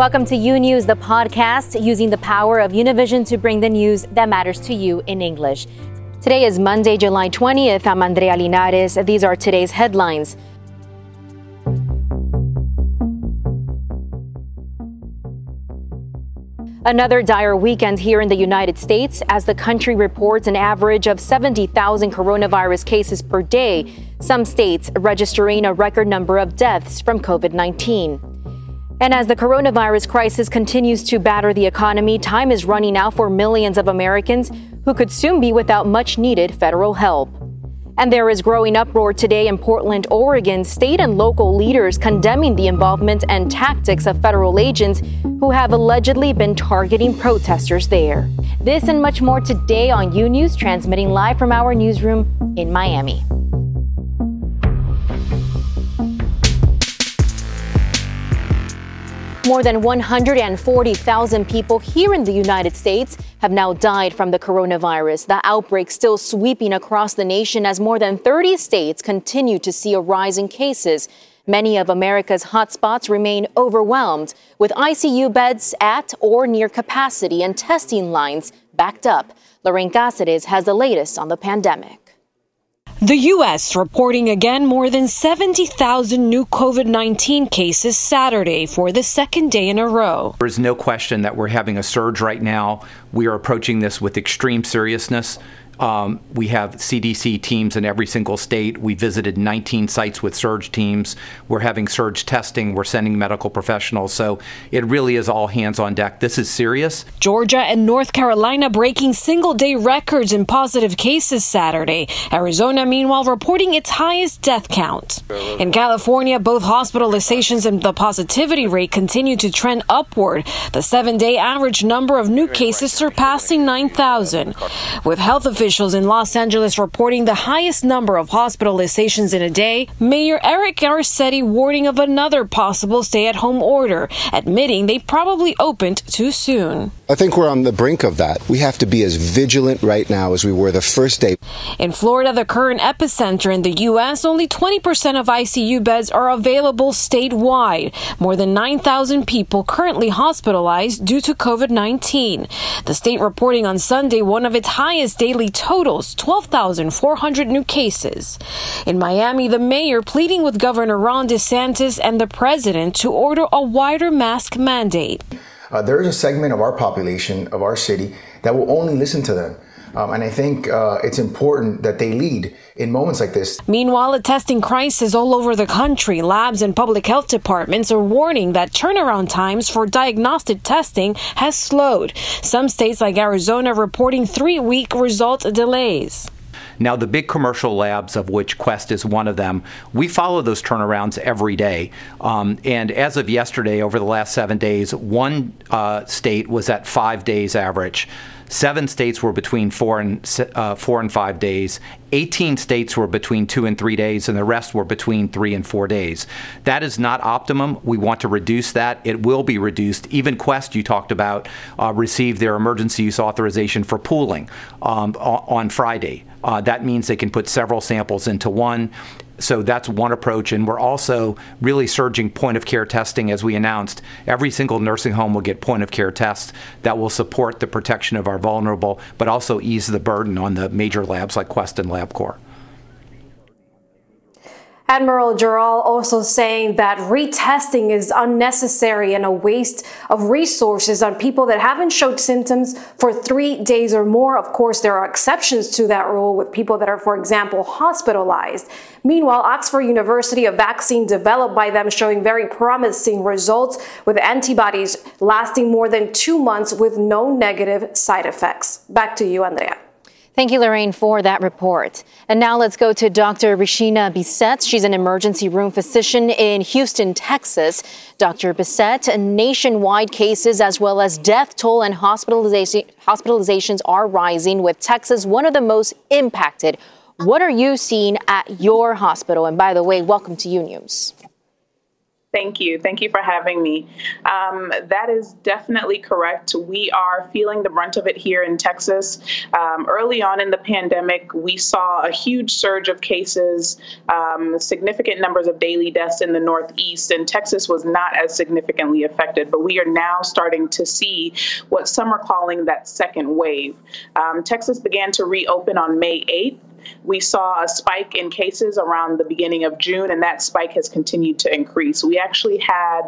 Welcome to U News, the podcast using the power of Univision to bring the news that matters to you in English. Today is Monday, July 20th. I'm Andrea Linares. These are today's headlines. Another dire weekend here in the United States as the country reports an average of 70,000 coronavirus cases per day, some states registering a record number of deaths from COVID 19. And as the coronavirus crisis continues to batter the economy, time is running out for millions of Americans who could soon be without much needed federal help. And there is growing uproar today in Portland, Oregon, state and local leaders condemning the involvement and tactics of federal agents who have allegedly been targeting protesters there. This and much more today on U News, transmitting live from our newsroom in Miami. More than 140,000 people here in the United States have now died from the coronavirus. The outbreak still sweeping across the nation as more than 30 states continue to see a rise in cases. Many of America's hotspots remain overwhelmed, with ICU beds at or near capacity and testing lines backed up. Lorraine Cáceres has the latest on the pandemic. The U.S. reporting again more than 70,000 new COVID 19 cases Saturday for the second day in a row. There is no question that we're having a surge right now. We are approaching this with extreme seriousness. Um, we have CDC teams in every single state. We visited 19 sites with surge teams. We're having surge testing. We're sending medical professionals. So it really is all hands on deck. This is serious. Georgia and North Carolina breaking single day records in positive cases Saturday. Arizona, meanwhile, reporting its highest death count. In California, both hospitalizations and the positivity rate continue to trend upward. The seven day average number of new cases surpassing 9,000. With health officials officials in Los Angeles reporting the highest number of hospitalizations in a day, Mayor Eric Garcetti warning of another possible stay at home order, admitting they probably opened too soon. I think we're on the brink of that. We have to be as vigilant right now as we were the first day. In Florida, the current epicenter in the U.S., only 20% of ICU beds are available statewide. More than 9,000 people currently hospitalized due to COVID 19. The state reporting on Sunday one of its highest daily totals 12,400 new cases. In Miami, the mayor pleading with Governor Ron DeSantis and the president to order a wider mask mandate. Uh, there is a segment of our population, of our city, that will only listen to them. Um, and I think uh, it's important that they lead in moments like this. Meanwhile, a testing crisis all over the country. Labs and public health departments are warning that turnaround times for diagnostic testing has slowed. Some states like Arizona reporting three week result delays. Now, the big commercial labs, of which Quest is one of them, we follow those turnarounds every day. Um, and as of yesterday, over the last seven days, one uh, state was at five days average. Seven states were between four and uh, four and five days. 18 states were between two and three days, and the rest were between three and four days. That is not optimum. We want to reduce that. It will be reduced. Even Quest, you talked about, uh, received their emergency use authorization for pooling um, on Friday. Uh, that means they can put several samples into one. So that's one approach. And we're also really surging point of care testing as we announced. Every single nursing home will get point of care tests that will support the protection of our vulnerable, but also ease the burden on the major labs like Quest and LabCorp. Admiral Giroir also saying that retesting is unnecessary and a waste of resources on people that haven't showed symptoms for three days or more. Of course, there are exceptions to that rule with people that are, for example, hospitalized. Meanwhile, Oxford University, a vaccine developed by them showing very promising results with antibodies lasting more than two months with no negative side effects. Back to you, Andrea. Thank you, Lorraine, for that report. And now let's go to Dr. Richina Bicette. She's an emergency room physician in Houston, Texas. Dr. Bicette, nationwide cases as well as death toll and hospitalization, hospitalizations are rising, with Texas one of the most impacted. What are you seeing at your hospital? And by the way, welcome to U. Thank you. Thank you for having me. Um, that is definitely correct. We are feeling the brunt of it here in Texas. Um, early on in the pandemic, we saw a huge surge of cases, um, significant numbers of daily deaths in the Northeast, and Texas was not as significantly affected. But we are now starting to see what some are calling that second wave. Um, Texas began to reopen on May 8th. We saw a spike in cases around the beginning of June, and that spike has continued to increase. We actually had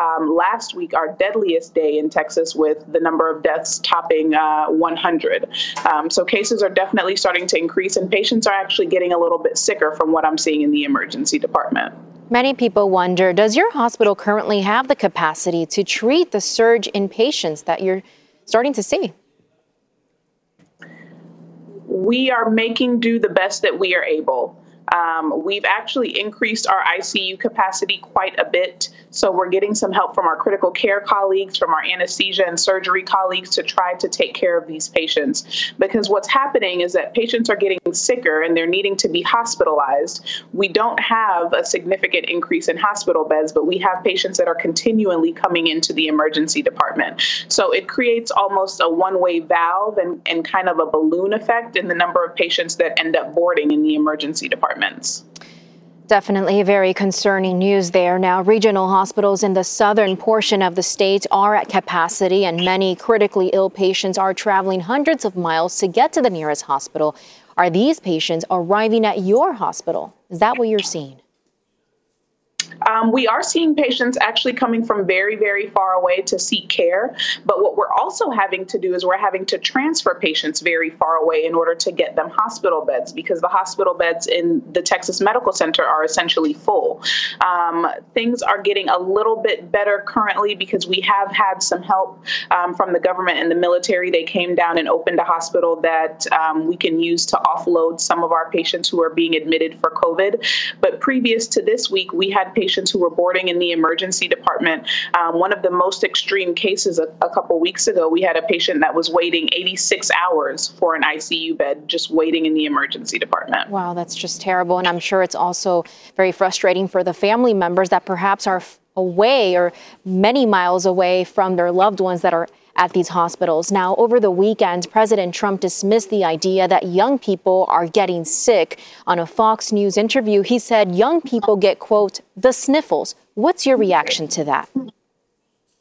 um, last week our deadliest day in Texas with the number of deaths topping uh, 100. Um, so cases are definitely starting to increase, and patients are actually getting a little bit sicker from what I'm seeing in the emergency department. Many people wonder Does your hospital currently have the capacity to treat the surge in patients that you're starting to see? We are making do the best that we are able. Um, we've actually increased our ICU capacity quite a bit. So we're getting some help from our critical care colleagues, from our anesthesia and surgery colleagues to try to take care of these patients. Because what's happening is that patients are getting sicker and they're needing to be hospitalized. We don't have a significant increase in hospital beds, but we have patients that are continually coming into the emergency department. So it creates almost a one way valve and, and kind of a balloon effect in the number of patients that end up boarding in the emergency departments. Definitely very concerning news there. Now, regional hospitals in the southern portion of the state are at capacity, and many critically ill patients are traveling hundreds of miles to get to the nearest hospital. Are these patients arriving at your hospital? Is that what you're seeing? Um, we are seeing patients actually coming from very, very far away to seek care. But what we're also having to do is we're having to transfer patients very far away in order to get them hospital beds because the hospital beds in the Texas Medical Center are essentially full. Um, things are getting a little bit better currently because we have had some help um, from the government and the military. They came down and opened a hospital that um, we can use to offload some of our patients who are being admitted for COVID. But previous to this week, we had patients patients who were boarding in the emergency department. Um, one of the most extreme cases a, a couple weeks ago, we had a patient that was waiting 86 hours for an ICU bed, just waiting in the emergency department. Wow, that's just terrible. And I'm sure it's also very frustrating for the family members that perhaps are away or many miles away from their loved ones that are at these hospitals. Now, over the weekend, President Trump dismissed the idea that young people are getting sick. On a Fox News interview, he said young people get, quote, the sniffles. What's your reaction to that?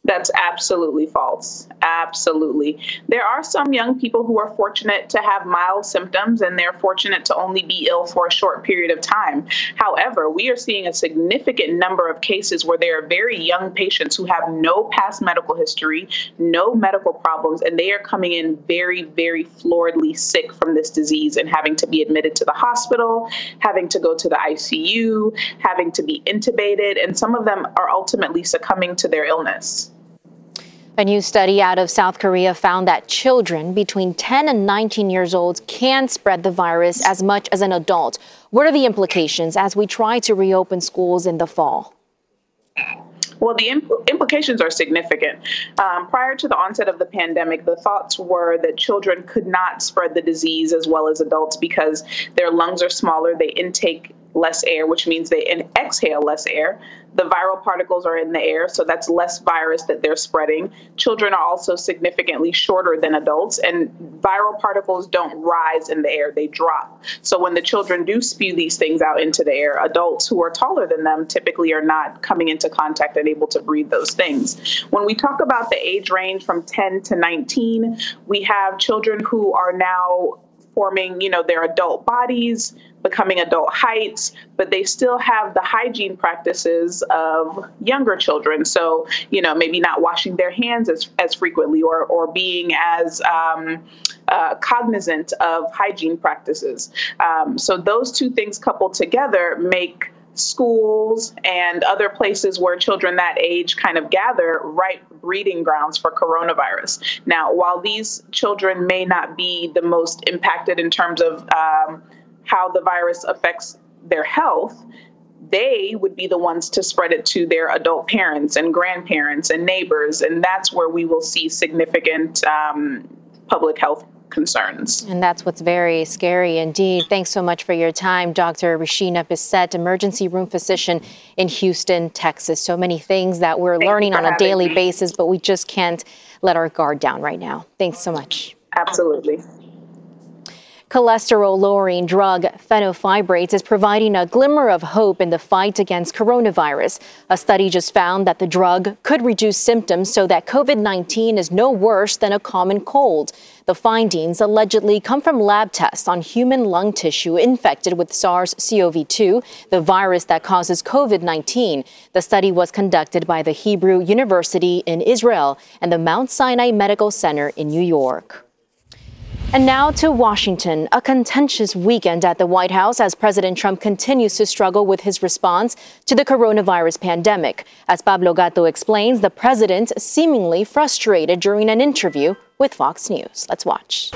That's absolutely false. Absolutely. There are some young people who are fortunate to have mild symptoms and they're fortunate to only be ill for a short period of time. However, we are seeing a significant number of cases where there are very young patients who have no past medical history, no medical problems, and they are coming in very, very floridly sick from this disease and having to be admitted to the hospital, having to go to the ICU, having to be intubated, and some of them are ultimately succumbing to their illness. A new study out of South Korea found that children between 10 and 19 years old can spread the virus as much as an adult. What are the implications as we try to reopen schools in the fall? Well, the impl- implications are significant. Um, prior to the onset of the pandemic, the thoughts were that children could not spread the disease as well as adults because their lungs are smaller, they intake less air, which means they exhale less air. The viral particles are in the air, so that's less virus that they're spreading. Children are also significantly shorter than adults, and viral particles don't rise in the air, they drop. So when the children do spew these things out into the air, adults who are taller than them typically are not coming into contact and able to breathe those things. When we talk about the age range from 10 to 19, we have children who are now forming, you know, their adult bodies becoming adult heights, but they still have the hygiene practices of younger children. So, you know, maybe not washing their hands as, as frequently or, or being as um, uh, cognizant of hygiene practices. Um, so, those two things coupled together make schools and other places where children that age kind of gather ripe breeding grounds for coronavirus. Now, while these children may not be the most impacted in terms of um, how the virus affects their health, they would be the ones to spread it to their adult parents and grandparents and neighbors. And that's where we will see significant um, public health concerns. And that's what's very scary indeed. Thanks so much for your time, Dr. Richina Bicette, emergency room physician in Houston, Texas. So many things that we're Thank learning on a daily me. basis, but we just can't let our guard down right now. Thanks so much. Absolutely. Cholesterol lowering drug fenofibrates is providing a glimmer of hope in the fight against coronavirus. A study just found that the drug could reduce symptoms so that COVID 19 is no worse than a common cold. The findings allegedly come from lab tests on human lung tissue infected with SARS CoV 2, the virus that causes COVID 19. The study was conducted by the Hebrew University in Israel and the Mount Sinai Medical Center in New York. And now to Washington, a contentious weekend at the White House as President Trump continues to struggle with his response to the coronavirus pandemic. As Pablo Gato explains, the president seemingly frustrated during an interview with Fox News. Let's watch.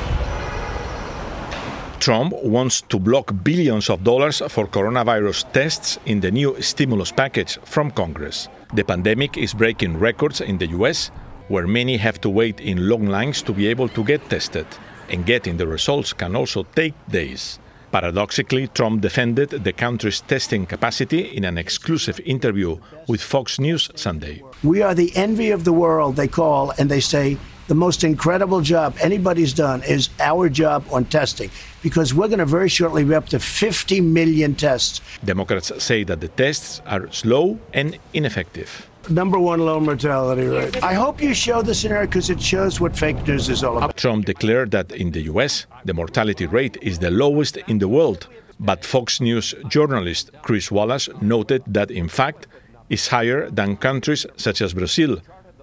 Trump wants to block billions of dollars for coronavirus tests in the new stimulus package from Congress. The pandemic is breaking records in the US, where many have to wait in long lines to be able to get tested and getting the results can also take days. Paradoxically, Trump defended the country's testing capacity in an exclusive interview with Fox News Sunday. We are the envy of the world, they call, and they say the most incredible job anybody's done is our job on testing because we're going to very shortly be up to 50 million tests. Democrats say that the tests are slow and ineffective. Number one low mortality rate. I hope you show the scenario because it shows what fake news is all about. Trump declared that in the US, the mortality rate is the lowest in the world. But Fox News journalist Chris Wallace noted that, in fact, is higher than countries such as Brazil,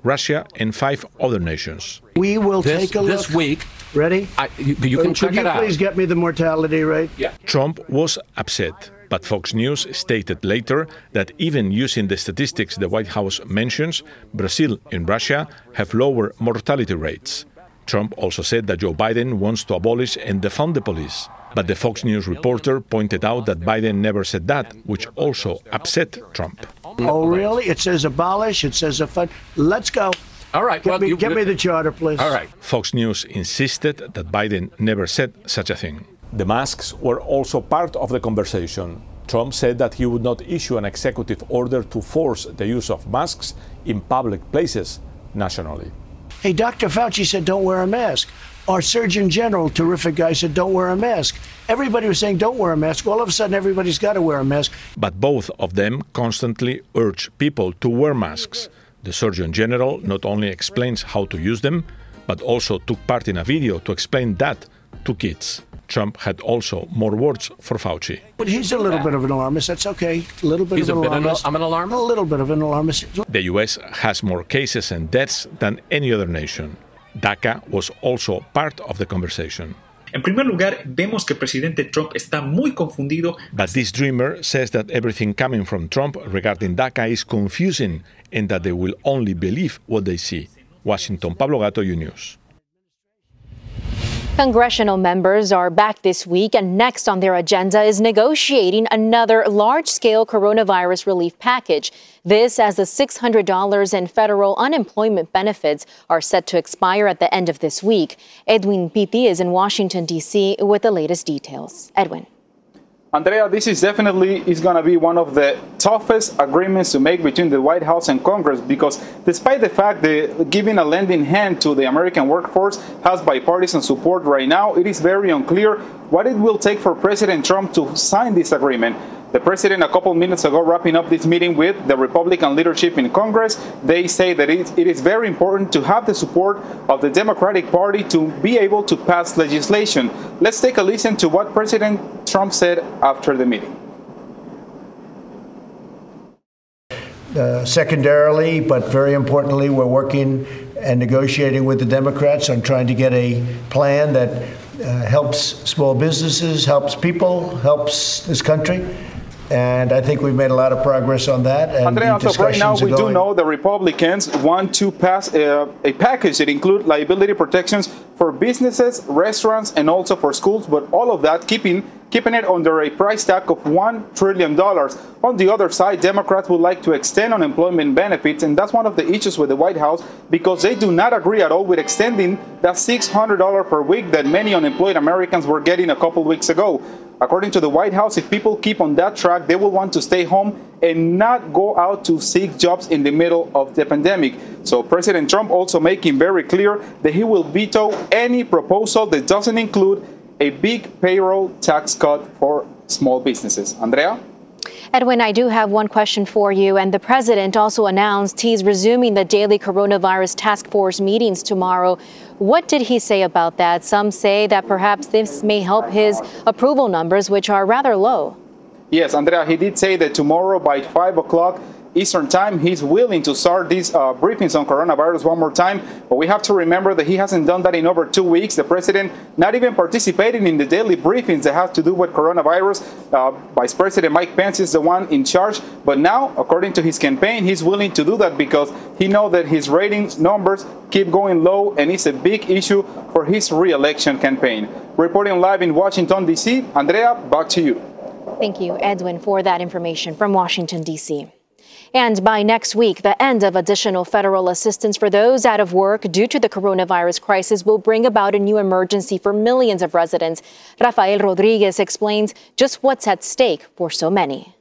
Russia, and five other nations. We will This, take a look. this week, Ready? I, you, you can Could check you it out. please get me the mortality rate? Yeah. Trump was upset, but Fox News stated later that even using the statistics the White House mentions, Brazil and Russia have lower mortality rates. Trump also said that Joe Biden wants to abolish and defund the police. But the Fox News reporter pointed out that Biden never said that, which also upset Trump. Oh, really? It says abolish. It says defund. Let's go. All right. Get, well, me, you, get me the charter, please. All right. Fox News insisted that Biden never said such a thing. The masks were also part of the conversation. Trump said that he would not issue an executive order to force the use of masks in public places nationally. Hey, Dr. Fauci said don't wear a mask. Our Surgeon General, terrific guy, said don't wear a mask. Everybody was saying don't wear a mask. All of a sudden, everybody's got to wear a mask. But both of them constantly urge people to wear masks. The Surgeon General not only explains how to use them, but also took part in a video to explain that to kids. Trump had also more words for Fauci. But he's a little bit of an alarmist. That's okay. A little bit He's of a an bit of an- alarmist. I'm an alarmist? A little bit of an alarmist. The US has more cases and deaths than any other nation. DACA was also part of the conversation. En primer lugar, vemos que el presidente Trump está muy confundido. But this dreamer says that everything coming from Trump regarding DACA is confusing and that they will only believe what they see. Washington, Pablo Gato, U News. Congressional members are back this week, and next on their agenda is negotiating another large scale coronavirus relief package. This, as the $600 in federal unemployment benefits are set to expire at the end of this week. Edwin Pitti is in Washington, D.C., with the latest details. Edwin. Andrea, this is definitely is going to be one of the toughest agreements to make between the White House and Congress because despite the fact that giving a lending hand to the American workforce has bipartisan support right now, it is very unclear what it will take for President Trump to sign this agreement. The president, a couple minutes ago, wrapping up this meeting with the Republican leadership in Congress, they say that it, it is very important to have the support of the Democratic Party to be able to pass legislation. Let's take a listen to what President Trump said after the meeting. Uh, secondarily, but very importantly, we're working and negotiating with the Democrats on trying to get a plan that uh, helps small businesses, helps people, helps this country. And I think we've made a lot of progress on that. And Andrea, right now we do know the Republicans want to pass uh, a package that includes liability protections for businesses, restaurants, and also for schools, but all of that keeping keeping it under a price tag of $1 trillion. On the other side, Democrats would like to extend unemployment benefits, and that's one of the issues with the White House because they do not agree at all with extending that $600 per week that many unemployed Americans were getting a couple weeks ago. According to the White House, if people keep on that track, they will want to stay home and not go out to seek jobs in the middle of the pandemic. So President Trump also making very clear that he will veto any proposal that doesn't include a big payroll tax cut for small businesses. Andrea? Edwin, I do have one question for you. And the president also announced he's resuming the daily coronavirus task force meetings tomorrow. What did he say about that? Some say that perhaps this may help his approval numbers, which are rather low. Yes, Andrea, he did say that tomorrow by 5 o'clock Eastern Time, he's willing to start these uh, briefings on coronavirus one more time. But we have to remember that he hasn't done that in over two weeks. The president not even participating in the daily briefings that have to do with coronavirus. Uh, Vice President Mike Pence is the one in charge. But now, according to his campaign, he's willing to do that because he knows that his ratings numbers keep going low and it's a big issue for his re-election campaign. Reporting live in Washington, D.C., Andrea, back to you. Thank you, Edwin, for that information from Washington, D.C. And by next week, the end of additional federal assistance for those out of work due to the coronavirus crisis will bring about a new emergency for millions of residents. Rafael Rodriguez explains just what's at stake for so many.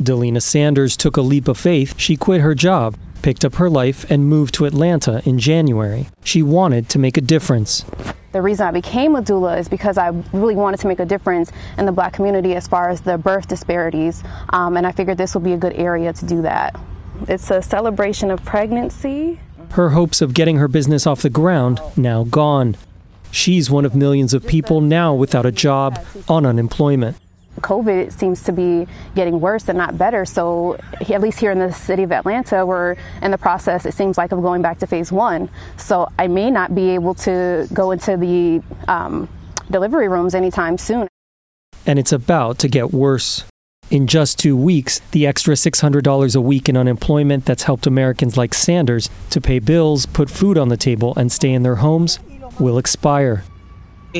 Delina Sanders took a leap of faith. She quit her job, picked up her life, and moved to Atlanta in January. She wanted to make a difference. The reason I became a doula is because I really wanted to make a difference in the black community as far as the birth disparities, um, and I figured this would be a good area to do that. It's a celebration of pregnancy. Her hopes of getting her business off the ground now gone. She's one of millions of people now without a job, on unemployment. COVID seems to be getting worse and not better. So, at least here in the city of Atlanta, we're in the process, it seems like, of going back to phase one. So, I may not be able to go into the um, delivery rooms anytime soon. And it's about to get worse. In just two weeks, the extra $600 a week in unemployment that's helped Americans like Sanders to pay bills, put food on the table, and stay in their homes will expire.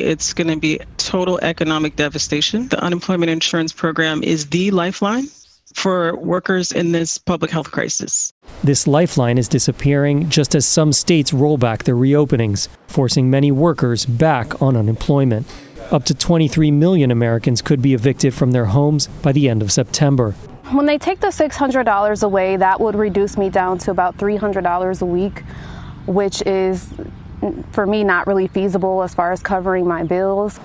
It's going to be total economic devastation. The unemployment insurance program is the lifeline for workers in this public health crisis. This lifeline is disappearing just as some states roll back their reopenings, forcing many workers back on unemployment. Up to 23 million Americans could be evicted from their homes by the end of September. When they take the $600 away, that would reduce me down to about $300 a week, which is for me not really feasible as far as covering my bills.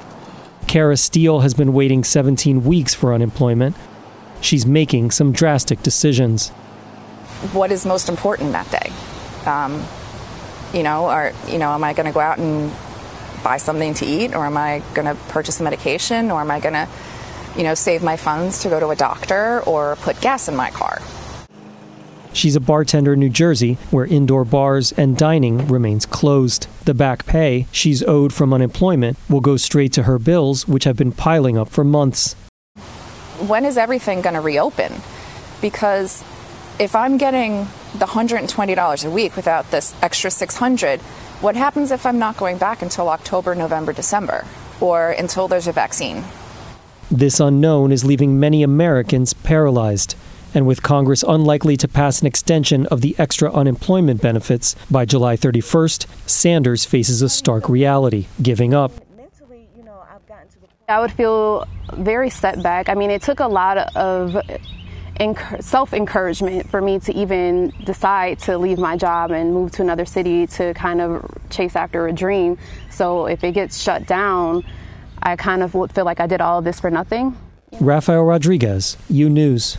Kara Steele has been waiting 17 weeks for unemployment. She's making some drastic decisions. What is most important that day? Um, you know, or you know, am I going to go out and buy something to eat, or am I going to purchase a medication, or am I going to, you know, save my funds to go to a doctor or put gas in my car? She's a bartender in New Jersey, where indoor bars and dining remains closed. The back pay she's owed from unemployment will go straight to her bills, which have been piling up for months. When is everything going to reopen? Because if I'm getting the $120 a week without this extra 600, what happens if I'm not going back until October, November, December, or until there's a vaccine? This unknown is leaving many Americans paralyzed and with Congress unlikely to pass an extension of the extra unemployment benefits by July 31st, Sanders faces a stark reality giving up. I would feel very set back. I mean, it took a lot of self encouragement for me to even decide to leave my job and move to another city to kind of chase after a dream. So if it gets shut down, I kind of would feel like I did all of this for nothing. Rafael Rodriguez, U News.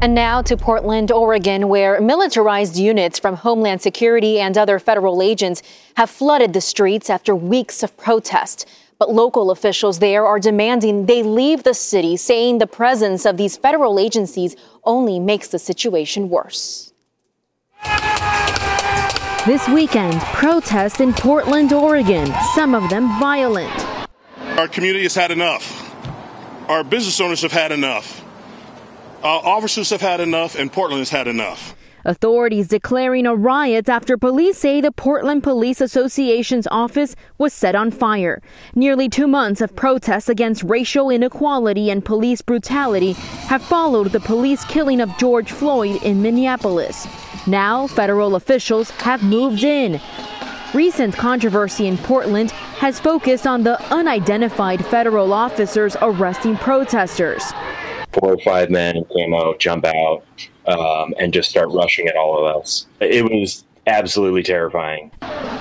And now to Portland, Oregon, where militarized units from Homeland Security and other federal agents have flooded the streets after weeks of protest. But local officials there are demanding they leave the city, saying the presence of these federal agencies only makes the situation worse. This weekend, protests in Portland, Oregon, some of them violent. Our community has had enough. Our business owners have had enough. Uh, officers have had enough, and Portland has had enough. Authorities declaring a riot after police say the Portland Police Association's office was set on fire. Nearly two months of protests against racial inequality and police brutality have followed the police killing of George Floyd in Minneapolis. Now, federal officials have moved in. Recent controversy in Portland has focused on the unidentified federal officers arresting protesters. Four or five men came out, jump out, um, and just start rushing at all of us. It was absolutely terrifying.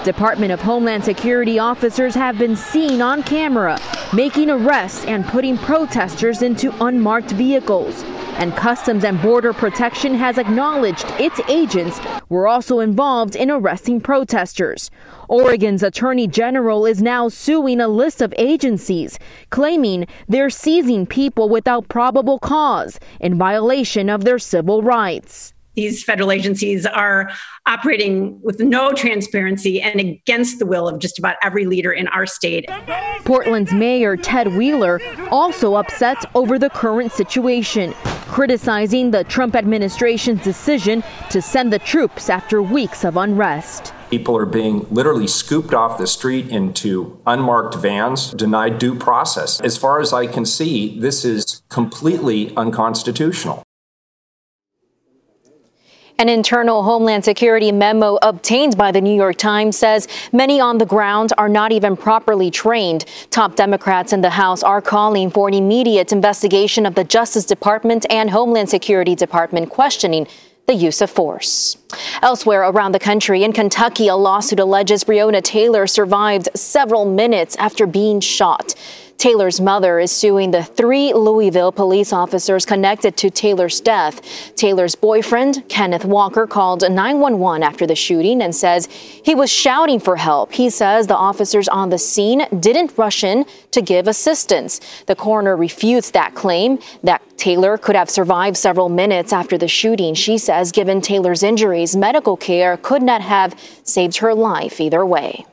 Department of Homeland Security officers have been seen on camera making arrests and putting protesters into unmarked vehicles. And Customs and Border Protection has acknowledged its agents were also involved in arresting protesters. Oregon's Attorney General is now suing a list of agencies, claiming they're seizing people without probable cause in violation of their civil rights these federal agencies are operating with no transparency and against the will of just about every leader in our state. Portland's Mayor Ted Wheeler also upset over the current situation, criticizing the Trump administration's decision to send the troops after weeks of unrest. People are being literally scooped off the street into unmarked vans, denied due process. As far as I can see, this is completely unconstitutional. An internal Homeland Security memo obtained by the New York Times says many on the ground are not even properly trained. Top Democrats in the House are calling for an immediate investigation of the Justice Department and Homeland Security Department questioning the use of force. Elsewhere around the country, in Kentucky, a lawsuit alleges Breonna Taylor survived several minutes after being shot. Taylor's mother is suing the three Louisville police officers connected to Taylor's death. Taylor's boyfriend, Kenneth Walker, called 911 after the shooting and says he was shouting for help. He says the officers on the scene didn't rush in to give assistance. The coroner refutes that claim that Taylor could have survived several minutes after the shooting. She says, given Taylor's injuries, medical care could not have saved her life either way.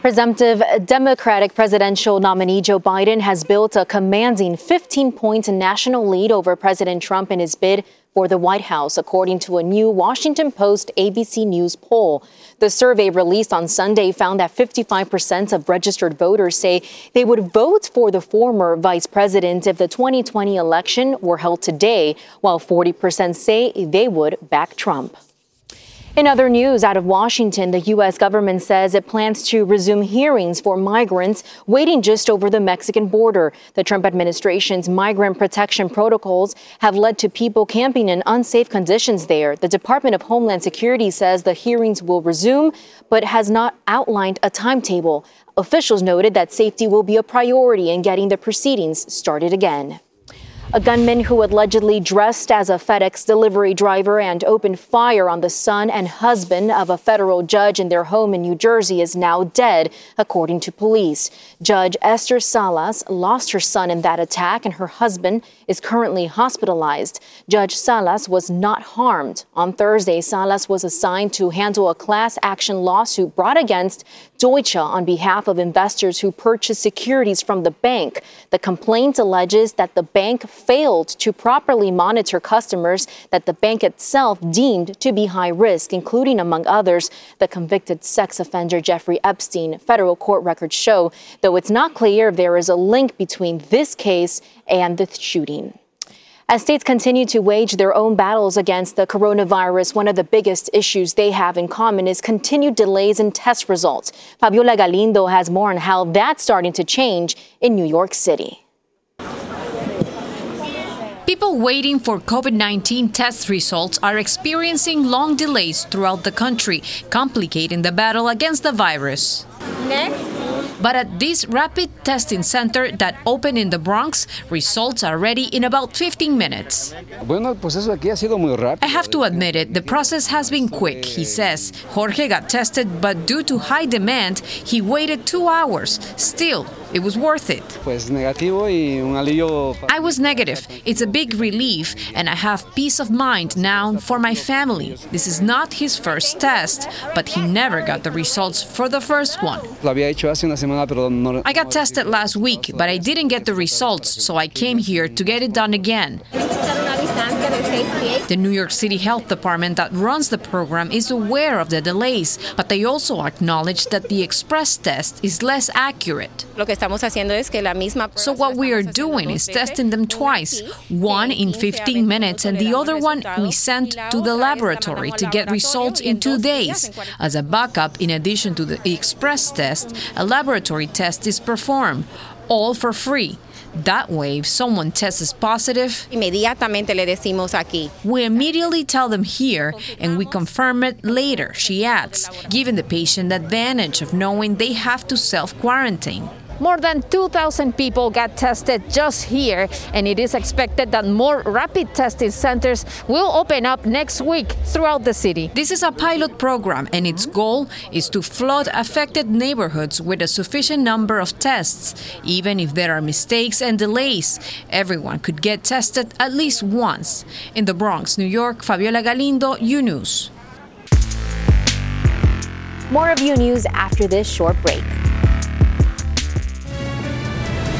Presumptive Democratic presidential nominee Joe Biden has built a commanding 15 point national lead over President Trump in his bid for the White House, according to a new Washington Post ABC News poll. The survey released on Sunday found that 55% of registered voters say they would vote for the former vice president if the 2020 election were held today, while 40% say they would back Trump. In other news out of Washington, the U.S. government says it plans to resume hearings for migrants waiting just over the Mexican border. The Trump administration's migrant protection protocols have led to people camping in unsafe conditions there. The Department of Homeland Security says the hearings will resume, but has not outlined a timetable. Officials noted that safety will be a priority in getting the proceedings started again. A gunman who allegedly dressed as a FedEx delivery driver and opened fire on the son and husband of a federal judge in their home in New Jersey is now dead, according to police. Judge Esther Salas lost her son in that attack, and her husband is currently hospitalized. Judge Salas was not harmed. On Thursday, Salas was assigned to handle a class action lawsuit brought against Deutsche on behalf of investors who purchased securities from the bank. The complaint alleges that the bank failed to properly monitor customers that the bank itself deemed to be high risk, including, among others, the convicted sex offender Jeffrey Epstein. Federal court records show, though it's not clear if there is a link between this case and the shooting. As states continue to wage their own battles against the coronavirus, one of the biggest issues they have in common is continued delays in test results. Fabiola Galindo has more on how that's starting to change in New York City. People waiting for COVID 19 test results are experiencing long delays throughout the country, complicating the battle against the virus. Next. But at this rapid testing center that opened in the Bronx, results are ready in about 15 minutes. I have to admit it, the process has been quick, he says. Jorge got tested, but due to high demand, he waited two hours. Still, it was worth it. I was negative. It's a big relief, and I have peace of mind now for my family. This is not his first test, but he never got the results for the first one. I got tested last week, but I didn't get the results, so I came here to get it done again. The New York City Health Department that runs the program is aware of the delays, but they also acknowledge that the express test is less accurate. So what we are doing is testing them twice, one in 15 minutes and the other one we sent to the laboratory to get results in 2 days. As a backup in addition to the express test, a laboratory test is performed all for free. That way, if someone tests positive, inmediatamente le decimos aquí. We immediately tell them here and we confirm it later, she adds, giving the patient the advantage of knowing they have to self quarantine. More than 2,000 people got tested just here, and it is expected that more rapid testing centers will open up next week throughout the city. This is a pilot program, and its goal is to flood affected neighborhoods with a sufficient number of tests. Even if there are mistakes and delays, everyone could get tested at least once. In the Bronx, New York, Fabiola Galindo, U News. More of U News after this short break.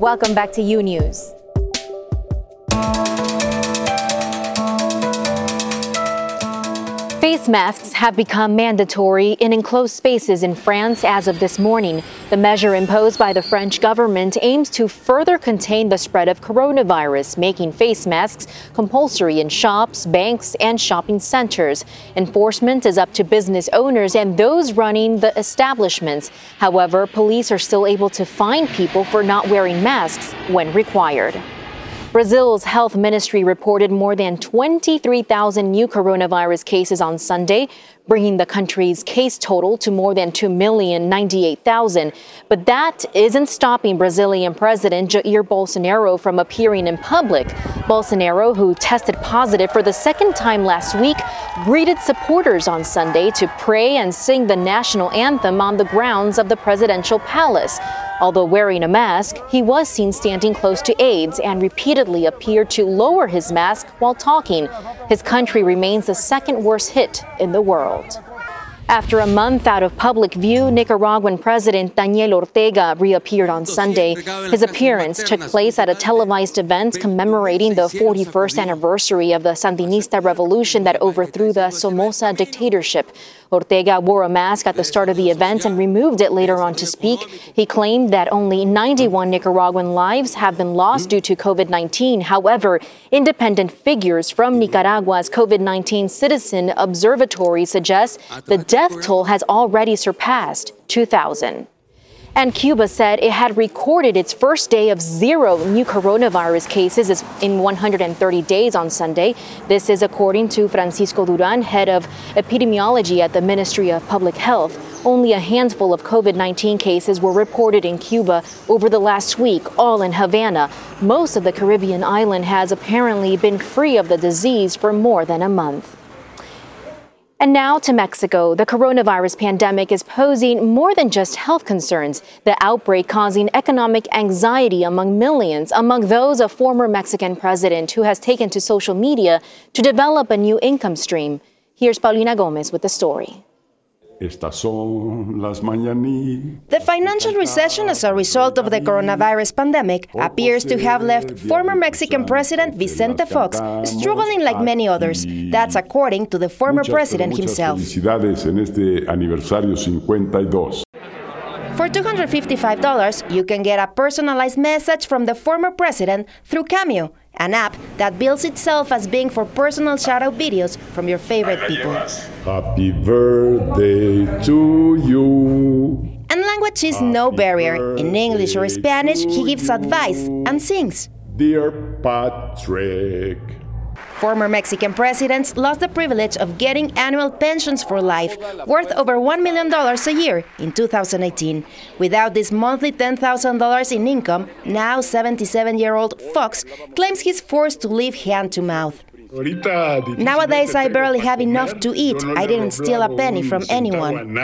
Welcome back to U News. Face masks have become mandatory in enclosed spaces in France as of this morning. The measure imposed by the French government aims to further contain the spread of coronavirus, making face masks compulsory in shops, banks, and shopping centers. Enforcement is up to business owners and those running the establishments. However, police are still able to fine people for not wearing masks when required. Brazil's health ministry reported more than 23,000 new coronavirus cases on Sunday, bringing the country's case total to more than 2,098,000. But that isn't stopping Brazilian President Jair Bolsonaro from appearing in public. Bolsonaro, who tested positive for the second time last week, greeted supporters on Sunday to pray and sing the national anthem on the grounds of the presidential palace. Although wearing a mask, he was seen standing close to aides and repeatedly appeared to lower his mask while talking. His country remains the second worst hit in the world. After a month out of public view, Nicaraguan President Daniel Ortega reappeared on Sunday. His appearance took place at a televised event commemorating the 41st anniversary of the Sandinista revolution that overthrew the Somoza dictatorship. Ortega wore a mask at the start of the event and removed it later on to speak. He claimed that only 91 Nicaraguan lives have been lost due to COVID 19. However, independent figures from Nicaragua's COVID 19 Citizen Observatory suggest the death toll has already surpassed 2,000. And Cuba said it had recorded its first day of zero new coronavirus cases in 130 days on Sunday. This is according to Francisco Duran, head of epidemiology at the Ministry of Public Health. Only a handful of COVID 19 cases were reported in Cuba over the last week, all in Havana. Most of the Caribbean island has apparently been free of the disease for more than a month. And now to Mexico. The coronavirus pandemic is posing more than just health concerns. The outbreak causing economic anxiety among millions, among those a former Mexican president who has taken to social media to develop a new income stream. Here's Paulina Gomez with the story. The financial recession as a result of the coronavirus pandemic appears to have left former Mexican President Vicente Fox struggling like many others. That's according to the former president himself. For $255, you can get a personalized message from the former president through Cameo, an app that bills itself as being for personal shout-out videos from your favorite people. Happy birthday to you. And language is no barrier. In English or Spanish, he gives advice and sings. Dear Patrick. Former Mexican presidents lost the privilege of getting annual pensions for life, worth over $1 million a year in 2018. Without this monthly $10,000 in income, now 77 year old Fox claims he's forced to live hand to mouth. Nowadays, I barely have enough to eat. I didn't steal a penny from anyone.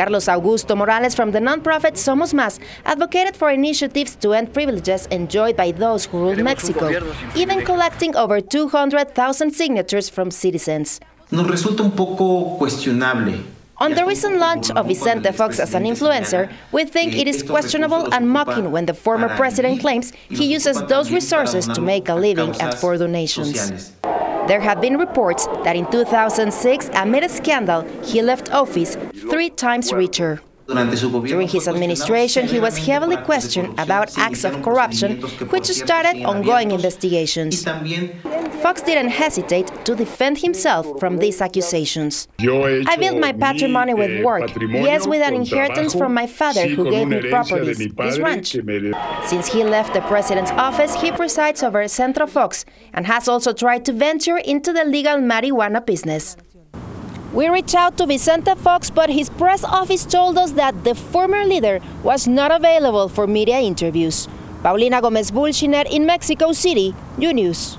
Carlos Augusto Morales from the nonprofit Somos Más advocated for initiatives to end privileges enjoyed by those who rule Mexico, even collecting over 200,000 signatures from citizens. Nos resulta un poco cuestionable on the recent launch of Vicente Fox as an influencer, we think it is questionable and mocking when the former president claims he uses those resources to make a living at for donations. There have been reports that in 2006, amid a scandal, he left office three times richer. During his administration, he was heavily questioned about acts of corruption, which started ongoing investigations. Fox didn't hesitate to defend himself from these accusations. I built my patrimony with eh, work, yes, with an inheritance from my father who gave me properties, this ranch. Since he left the president's office, he presides over Centro Fox and has also tried to venture into the legal marijuana business. We reached out to Vicente Fox, but his press office told us that the former leader was not available for media interviews. Paulina Gomez Bulchiner in Mexico City, U News.